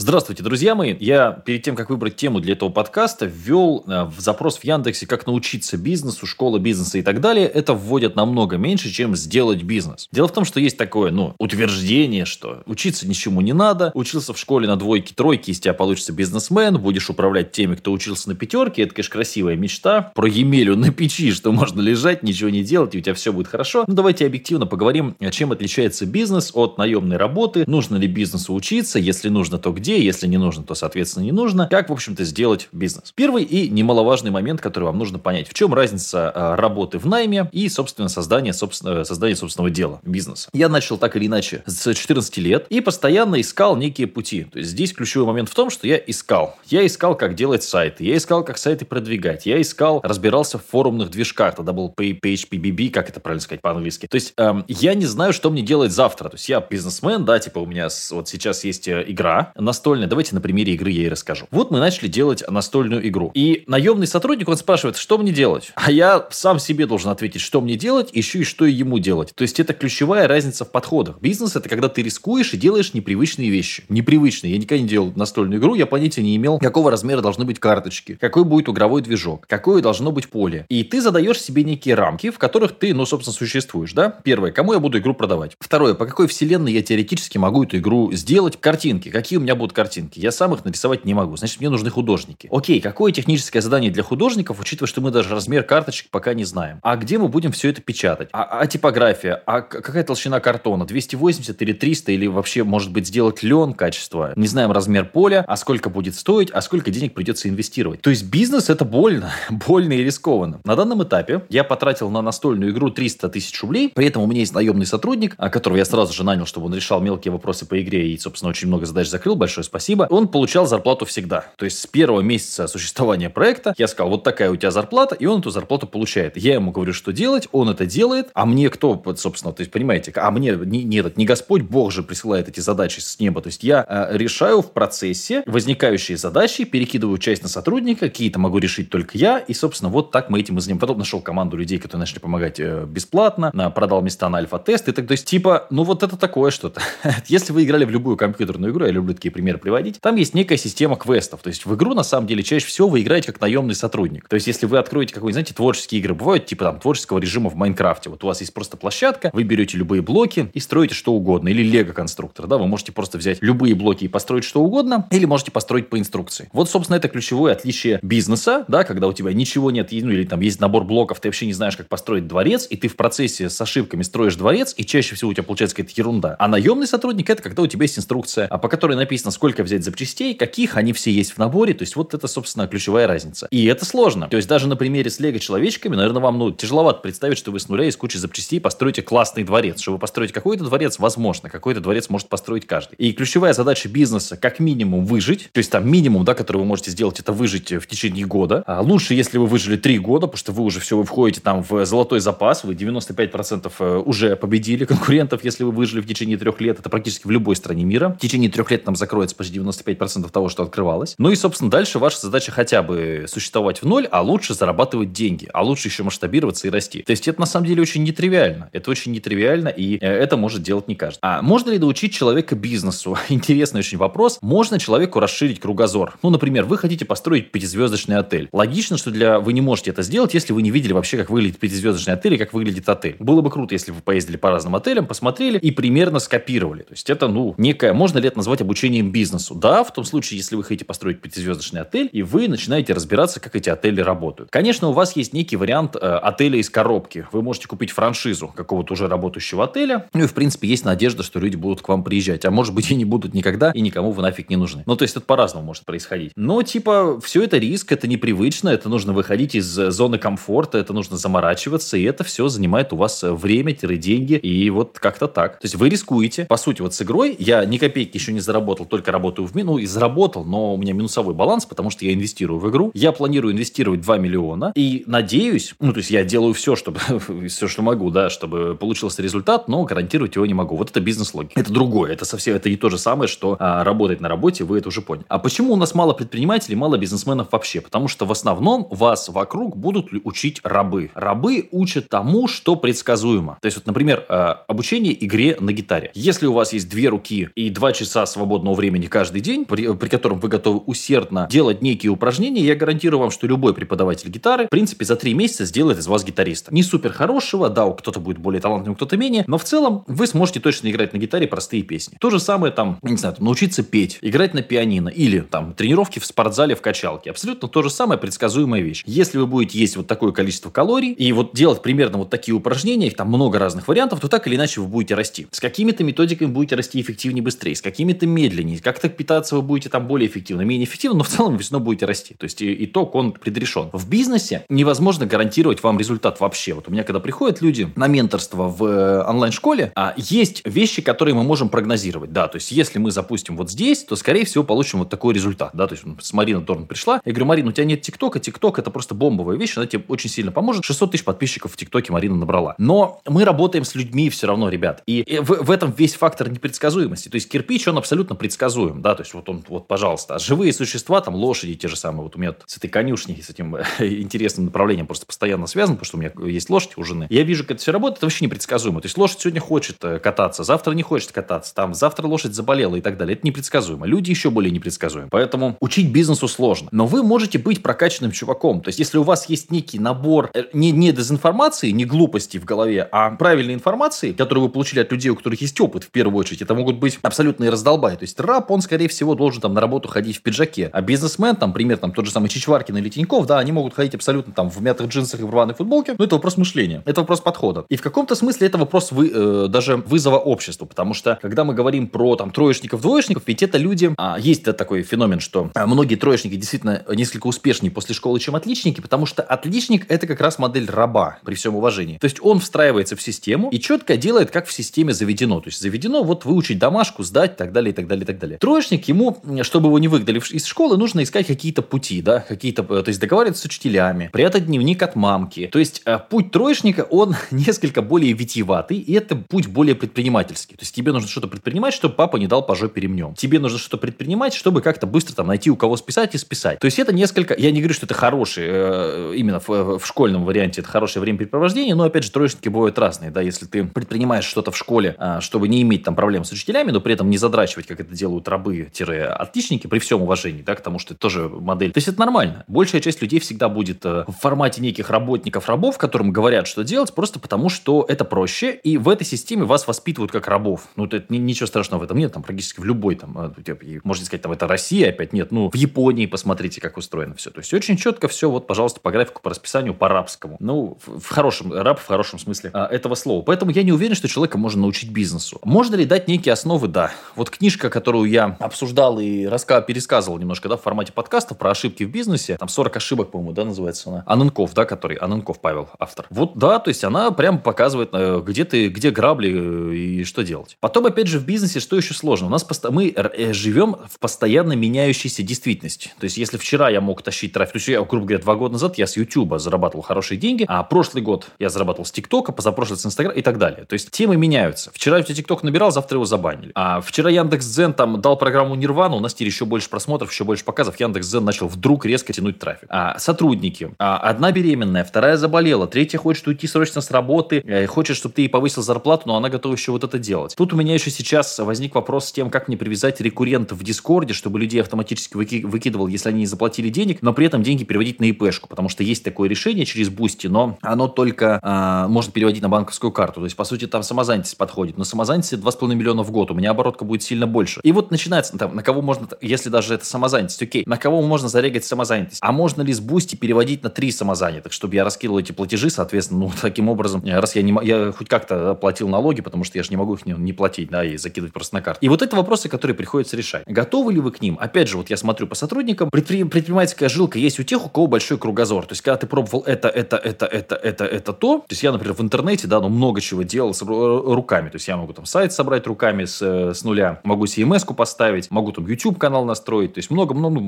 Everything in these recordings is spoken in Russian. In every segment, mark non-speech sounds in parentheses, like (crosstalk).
Здравствуйте, друзья мои. Я перед тем, как выбрать тему для этого подкаста, ввел э, в запрос в Яндексе, как научиться бизнесу, школа бизнеса и так далее. Это вводят намного меньше, чем сделать бизнес. Дело в том, что есть такое, ну, утверждение, что учиться ничему не надо. Учился в школе на двойке, тройке, из тебя получится бизнесмен, будешь управлять теми, кто учился на пятерке. Это, конечно, красивая мечта. Про Емелю на печи, что можно лежать, ничего не делать, и у тебя все будет хорошо. Ну, давайте объективно поговорим, чем отличается бизнес от наемной работы. Нужно ли бизнесу учиться? Если нужно, то где? Где, если не нужно, то, соответственно, не нужно. Как, в общем-то, сделать бизнес. Первый и немаловажный момент, который вам нужно понять. В чем разница а, работы в найме и, собственно, создания, собственно, создания собственного дела, бизнеса. Я начал так или иначе с 14 лет и постоянно искал некие пути. То есть здесь ключевой момент в том, что я искал. Я искал, как делать сайты. Я искал, как сайты продвигать. Я искал, разбирался в форумных движках. Тогда был PHPBB, как это правильно сказать по-английски. То есть эм, я не знаю, что мне делать завтра. То есть я бизнесмен, да, типа у меня вот сейчас есть э, игра на настольная. Давайте на примере игры я и расскажу. Вот мы начали делать настольную игру. И наемный сотрудник, он спрашивает, что мне делать? А я сам себе должен ответить, что мне делать, еще и что ему делать. То есть это ключевая разница в подходах. Бизнес это когда ты рискуешь и делаешь непривычные вещи. Непривычные. Я никогда не делал настольную игру, я понятия не имел, какого размера должны быть карточки, какой будет игровой движок, какое должно быть поле. И ты задаешь себе некие рамки, в которых ты, ну, собственно, существуешь, да? Первое, кому я буду игру продавать? Второе, по какой вселенной я теоретически могу эту игру сделать? Картинки, какие у меня будут будут картинки. Я сам их нарисовать не могу. Значит, мне нужны художники. Окей, какое техническое задание для художников, учитывая, что мы даже размер карточек пока не знаем. А где мы будем все это печатать? А, а типография? А какая толщина картона? 280 или 300? Или вообще, может быть, сделать лен качество? Не знаем размер поля, а сколько будет стоить, а сколько денег придется инвестировать. То есть бизнес это больно. (laughs) больно и рискованно. На данном этапе я потратил на настольную игру 300 тысяч рублей. При этом у меня есть наемный сотрудник, которого я сразу же нанял, чтобы он решал мелкие вопросы по игре и, собственно, очень много задач закрыл. Большое большое спасибо, он получал зарплату всегда. То есть с первого месяца существования проекта я сказал, вот такая у тебя зарплата, и он эту зарплату получает. Я ему говорю, что делать, он это делает, а мне кто, собственно, то есть, понимаете, а мне не, не, этот, не Господь Бог же присылает эти задачи с неба. То есть я э, решаю в процессе возникающие задачи, перекидываю часть на сотрудника, какие-то могу решить только я, и, собственно, вот так мы этим и занимаемся. Потом нашел команду людей, которые начали помогать э, бесплатно, на, продал места на альфа-тест, и так, то есть, типа, ну вот это такое что-то. (laughs) Если вы играли в любую компьютерную игру, я люблю такие примеры примеры приводить, там есть некая система квестов. То есть в игру, на самом деле, чаще всего вы играете как наемный сотрудник. То есть если вы откроете какой-нибудь, знаете, творческие игры, бывают типа там творческого режима в Майнкрафте. Вот у вас есть просто площадка, вы берете любые блоки и строите что угодно. Или лего-конструктор, да, вы можете просто взять любые блоки и построить что угодно, или можете построить по инструкции. Вот, собственно, это ключевое отличие бизнеса, да, когда у тебя ничего нет, ну или там есть набор блоков, ты вообще не знаешь, как построить дворец, и ты в процессе с ошибками строишь дворец, и чаще всего у тебя получается какая-то ерунда. А наемный сотрудник это когда у тебя есть инструкция, а по которой написано, сколько взять запчастей, частей, каких они все есть в наборе. То есть, вот это, собственно, ключевая разница. И это сложно. То есть, даже на примере с лего-человечками, наверное, вам ну, тяжеловато представить, что вы с нуля из кучи запчастей построите классный дворец. Чтобы построить какой-то дворец, возможно. Какой-то дворец может построить каждый. И ключевая задача бизнеса, как минимум, выжить. То есть, там минимум, да, который вы можете сделать, это выжить в течение года. А лучше, если вы выжили три года, потому что вы уже все, вы входите там в золотой запас, вы 95% э, уже победили конкурентов, если вы выжили в течение трех лет. Это практически в любой стране мира. В течение трех лет там закроется почти 95% 10% того, что открывалось. Ну и, собственно, дальше ваша задача хотя бы существовать в ноль, а лучше зарабатывать деньги, а лучше еще масштабироваться и расти. То есть это на самом деле очень нетривиально. Это очень нетривиально, и э, это может делать не каждый. А можно ли научить человека бизнесу? (laughs) Интересный очень вопрос. Можно человеку расширить кругозор? Ну, например, вы хотите построить пятизвездочный отель. Логично, что для вы не можете это сделать, если вы не видели вообще, как выглядит пятизвездочный отель и как выглядит отель. Было бы круто, если бы вы поездили по разным отелям, посмотрели и примерно скопировали. То есть это, ну, некое, можно ли это назвать обучением бизнесу? Да, в том случае, если вы хотите построить пятизвездочный отель, и вы начинаете разбираться, как эти отели работают. Конечно, у вас есть некий вариант э, отеля из коробки. Вы можете купить франшизу какого-то уже работающего отеля. Ну и, в принципе, есть надежда, что люди будут к вам приезжать. А может быть, и не будут никогда, и никому вы нафиг не нужны. Ну, то есть, это по-разному может происходить. Но, типа, все это риск, это непривычно, это нужно выходить из зоны комфорта, это нужно заморачиваться, и это все занимает у вас время-деньги, и вот как-то так. То есть, вы рискуете. По сути, вот с игрой я ни копейки еще не заработал, только работаю в мину, и заработал заработал, но у меня минусовой баланс, потому что я инвестирую в игру. Я планирую инвестировать 2 миллиона и надеюсь, ну, то есть я делаю все, чтобы, (laughs) все, что могу, да, чтобы получился результат, но гарантировать его не могу. Вот это бизнес-логика. Это другое, это совсем, это не то же самое, что а, работать на работе, вы это уже поняли. А почему у нас мало предпринимателей, мало бизнесменов вообще? Потому что в основном вас вокруг будут учить рабы. Рабы учат тому, что предсказуемо. То есть, вот, например, а, обучение игре на гитаре. Если у вас есть две руки и два часа свободного времени времени каждый день, при, при котором вы готовы усердно делать некие упражнения, я гарантирую вам, что любой преподаватель гитары, в принципе, за три месяца сделает из вас гитариста. Не супер хорошего, да, кто-то будет более талантливым, кто-то менее, но в целом вы сможете точно играть на гитаре простые песни. То же самое там, не знаю, там, научиться петь, играть на пианино или там тренировки в спортзале в качалке. Абсолютно то же самое предсказуемая вещь. Если вы будете есть вот такое количество калорий и вот делать примерно вот такие упражнения, их там много разных вариантов, то так или иначе вы будете расти. С какими-то методиками будете расти эффективнее быстрее, с какими-то медленнее. Как-то питаться вы будете там более эффективно, менее эффективно, но в целом вы все равно будете расти. То есть итог, он предрешен. В бизнесе невозможно гарантировать вам результат вообще. Вот у меня, когда приходят люди на менторство в э, онлайн-школе, а есть вещи, которые мы можем прогнозировать. Да, то есть если мы запустим вот здесь, то, скорее всего, получим вот такой результат. Да, то есть с Мариной Торн пришла. Я говорю, Марина, у тебя нет ТикТока. ТикТок это просто бомбовая вещь, она тебе очень сильно поможет. 600 тысяч подписчиков в ТикТоке Марина набрала. Но мы работаем с людьми все равно, ребят. И в, в этом весь фактор непредсказуемости. То есть кирпич, он абсолютно предсказуем. Да, то есть вот он, вот, пожалуйста. А живые существа, там лошади те же самые. Вот у меня с этой конюшней, с этим (laughs) интересным направлением просто постоянно связан, потому что у меня есть лошадь у жены. Я вижу, как это все работает, это вообще непредсказуемо. То есть лошадь сегодня хочет э, кататься, завтра не хочет кататься, там завтра лошадь заболела и так далее. Это непредсказуемо. Люди еще более непредсказуемы. Поэтому учить бизнесу сложно. Но вы можете быть прокачанным чуваком. То есть если у вас есть некий набор э, не, не дезинформации, не глупости в голове, а правильной информации, которую вы получили от людей, у которых есть опыт в первую очередь, это могут быть абсолютные раздолбай. То есть раб, он, скорее всего, должен там на работу ходить в пиджаке. А бизнесмен, там, пример, там, тот же самый Чичваркин или Тиньков, да, они могут ходить абсолютно там в мятых джинсах и в рваной футболке. Но это вопрос мышления. Это вопрос подхода. И в каком-то смысле это вопрос вы, э, даже вызова обществу. Потому что, когда мы говорим про там троечников, двоечников, ведь это люди... А, есть такой феномен, что а, многие троечники действительно несколько успешнее после школы, чем отличники, потому что отличник это как раз модель раба, при всем уважении. То есть он встраивается в систему и четко делает, как в системе заведено. То есть заведено вот выучить домашку, сдать, и так далее, и так далее, и так далее. Троечник, ему, чтобы его не выгнали из школы, нужно искать какие-то пути, да, какие-то, э, то есть договариваться с учителями, прятать дневник от мамки. То есть э, путь троечника, он (laughs) несколько более витиеватый, и это путь более предпринимательский. То есть тебе нужно что-то предпринимать, чтобы папа не дал по жопе ремнем. Тебе нужно что-то предпринимать, чтобы как-то быстро там найти у кого списать и списать. То есть это несколько, я не говорю, что это хороший, э, именно в, в школьном варианте это хорошее времяпрепровождение, но опять же троечники бывают разные, да, если ты предпринимаешь что-то в школе, а, чтобы не иметь там проблем с учителями, но при этом не задрачивать, как это делают рабы-отличники, при всем уважении, да, к тому, что это тоже модель. То есть это нормально. Большая часть людей всегда будет э, в формате неких работников-рабов, которым говорят, что делать, просто потому, что это проще, и в этой системе вас воспитывают как рабов. Ну, это ничего страшного в этом нет, там практически в любой, там, э, можно сказать, там, это Россия опять, нет, ну, в Японии посмотрите, как устроено все. То есть очень четко все, вот, пожалуйста, по графику, по расписанию, по рабскому. Ну, в хорошем, раб в хорошем смысле а, этого слова. Поэтому я не уверен, что человека можно научить бизнесу. Можно ли дать некие основы? Да. Вот книжка, которую я обсуждал и раска... пересказывал немножко, да, в формате подкаста про ошибки в бизнесе, там 40 ошибок, по-моему, да, называется она. Аненков, да, который, Аненков Павел, автор. Вот, да, то есть она прям показывает, э, где ты, где грабли э, и что делать. Потом, опять же, в бизнесе что еще сложно? У нас пост... мы э, живем в постоянно меняющейся действительности. То есть, если вчера я мог тащить трафик, то есть, я, грубо говоря, два года назад я с YouTube зарабатывал хорошие деньги, а прошлый год я зарабатывал с ТикТока, позапрошлый с Инстаграма и так далее. То есть, темы меняются. Вчера я ТикТок набирал, завтра его забанили. А вчера Яндекс.Дзен там дал программу Нирвана, у нас теперь еще больше просмотров, еще больше показов. Яндекс.Дзен начал вдруг резко тянуть трафик. А сотрудники. А одна беременная, вторая заболела, третья хочет уйти срочно с работы, э, хочет, чтобы ты ей повысил зарплату, но она готова еще вот это делать. Тут у меня еще сейчас возник вопрос с тем, как мне привязать рекуррентов в Дискорде, чтобы людей автоматически выки- выкидывал, если они не заплатили денег, но при этом деньги переводить на ИПшку, потому что есть такое решение через Бусти, но оно только а, можно переводить на банковскую карту. То есть, по сути, там самозанятость подходит. Но самозанятость 2,5 миллиона в год. У меня оборотка будет сильно больше. И вот начинается, там, на кого можно, если даже это самозанятость, окей, на кого можно зарегать самозанятость? А можно ли с Бусти переводить на три самозанятых, чтобы я раскидывал эти платежи, соответственно, ну, (laughs) таким образом, раз я не я хоть как-то платил налоги, потому что я же не могу их не, не платить, да, и закидывать просто на карту. И вот это вопросы, которые приходится решать. Готовы ли вы к ним? Опять же, вот я смотрю по сотрудникам, предпри... предпринимательская жилка есть у тех, у кого большой кругозор. То есть, когда ты пробовал это, это, это, это, это, это, то, то есть, я, например, в интернете, да, ну, много чего делал с руками. То есть, я могу там сайт собрать руками с, с нуля, могу CMS-ку поставить, могу там YouTube-канал настроить, то есть, много, много,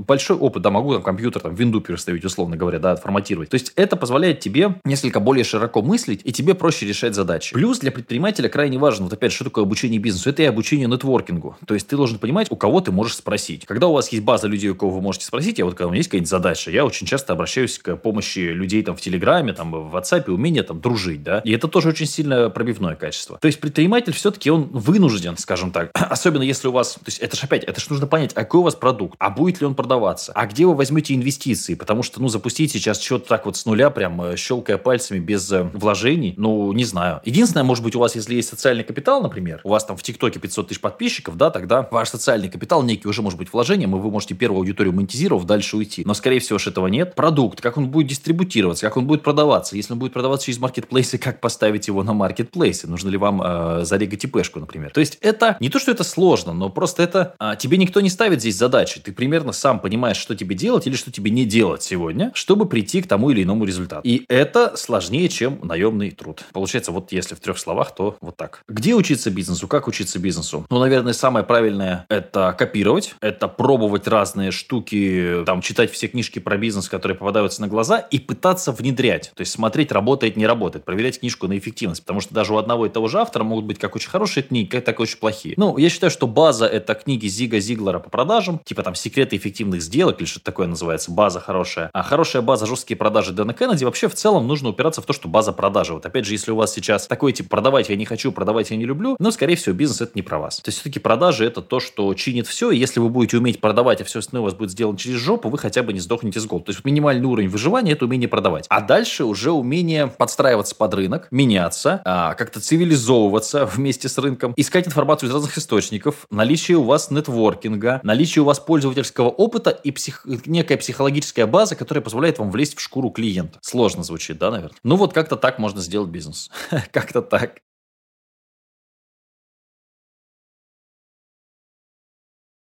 большой опыт, да, могу там компьютер, там, винду переставить, условно говоря, да, отформатировать. То есть, это позволяет тебе несколько более широко мыслить, и тебе проще решать задачи. Плюс для предпринимателя крайне важно, вот опять, что такое обучение бизнесу? Это и обучение нетворкингу. То есть, ты должен понимать, у кого ты можешь спросить. Когда у вас есть база людей, у кого вы можете спросить, я вот когда у меня есть какая-нибудь задача, я очень часто обращаюсь к помощи людей там в Телеграме, там в WhatsApp, умение там дружить, да, и это тоже очень сильно пробивное качество. То есть предприниматель все-таки он вынужден, скажем так, (clears throat) особенно если если у вас... То есть это же опять, это же нужно понять, а какой у вас продукт, а будет ли он продаваться, а где вы возьмете инвестиции, потому что, ну, запустить сейчас что-то так вот с нуля, прям э, щелкая пальцами без э, вложений, ну, не знаю. Единственное, может быть, у вас, если есть социальный капитал, например, у вас там в ТикТоке 500 тысяч подписчиков, да, тогда ваш социальный капитал некий уже может быть вложением, и вы можете первую аудиторию монетизировав, дальше уйти. Но, скорее всего, что этого нет. Продукт, как он будет дистрибутироваться, как он будет продаваться. Если он будет продаваться через маркетплейсы, как поставить его на маркетплейсе? Нужно ли вам э, зарегать ИПшку, например? То есть это не то, что это сложно, но просто это э, тебе никто не ставит здесь задачи. Ты примерно сам понимаешь, что тебе делать или что тебе не делать сегодня, чтобы прийти к тому или иному результату. И это сложнее, чем наемный труд. Получается, вот если в трех словах, то вот так. Где учиться бизнесу? Как учиться бизнесу? Ну, наверное, самое правильное – это копировать, это пробовать разные штуки, там, читать все книжки про бизнес, которые попадаются на глаза, и пытаться внедрять. То есть смотреть, работает, не работает, проверять книжку на эффективность. Потому что даже у одного и того же автора могут быть как очень хорошие книги, так и очень плохие. Ну, я считаю, что база – это книги Зига Зиглера по продажам, типа там «Секреты эффективных сделок» или что-то такое называется, база хорошая. А хорошая база «Жесткие продажи» Дэна Кеннеди вообще в целом нужно упираться в то, что база продажи. Вот опять же, если у вас сейчас такой тип «продавать я не хочу, продавать я не люблю», ну, скорее всего, бизнес – это не про вас. То есть все-таки продажи – это то, что чинит все, и если вы будете уметь продавать, а все остальное у вас будет сделано через жопу, вы хотя бы не сдохнете с голоду. То есть минимальный уровень выживания – это умение продавать. А дальше уже умение подстраиваться под рынок, меняться, а, как-то цивилизовываться (laughs) вместе с рынком, искать информацию из разных источников, наличие у вас нетворкинга, наличие у вас пользовательского опыта и псих... некая психологическая база, которая позволяет вам влезть в шкуру клиента. Сложно звучит, да, наверное? Ну вот как-то так можно сделать бизнес. (laughs) как-то так.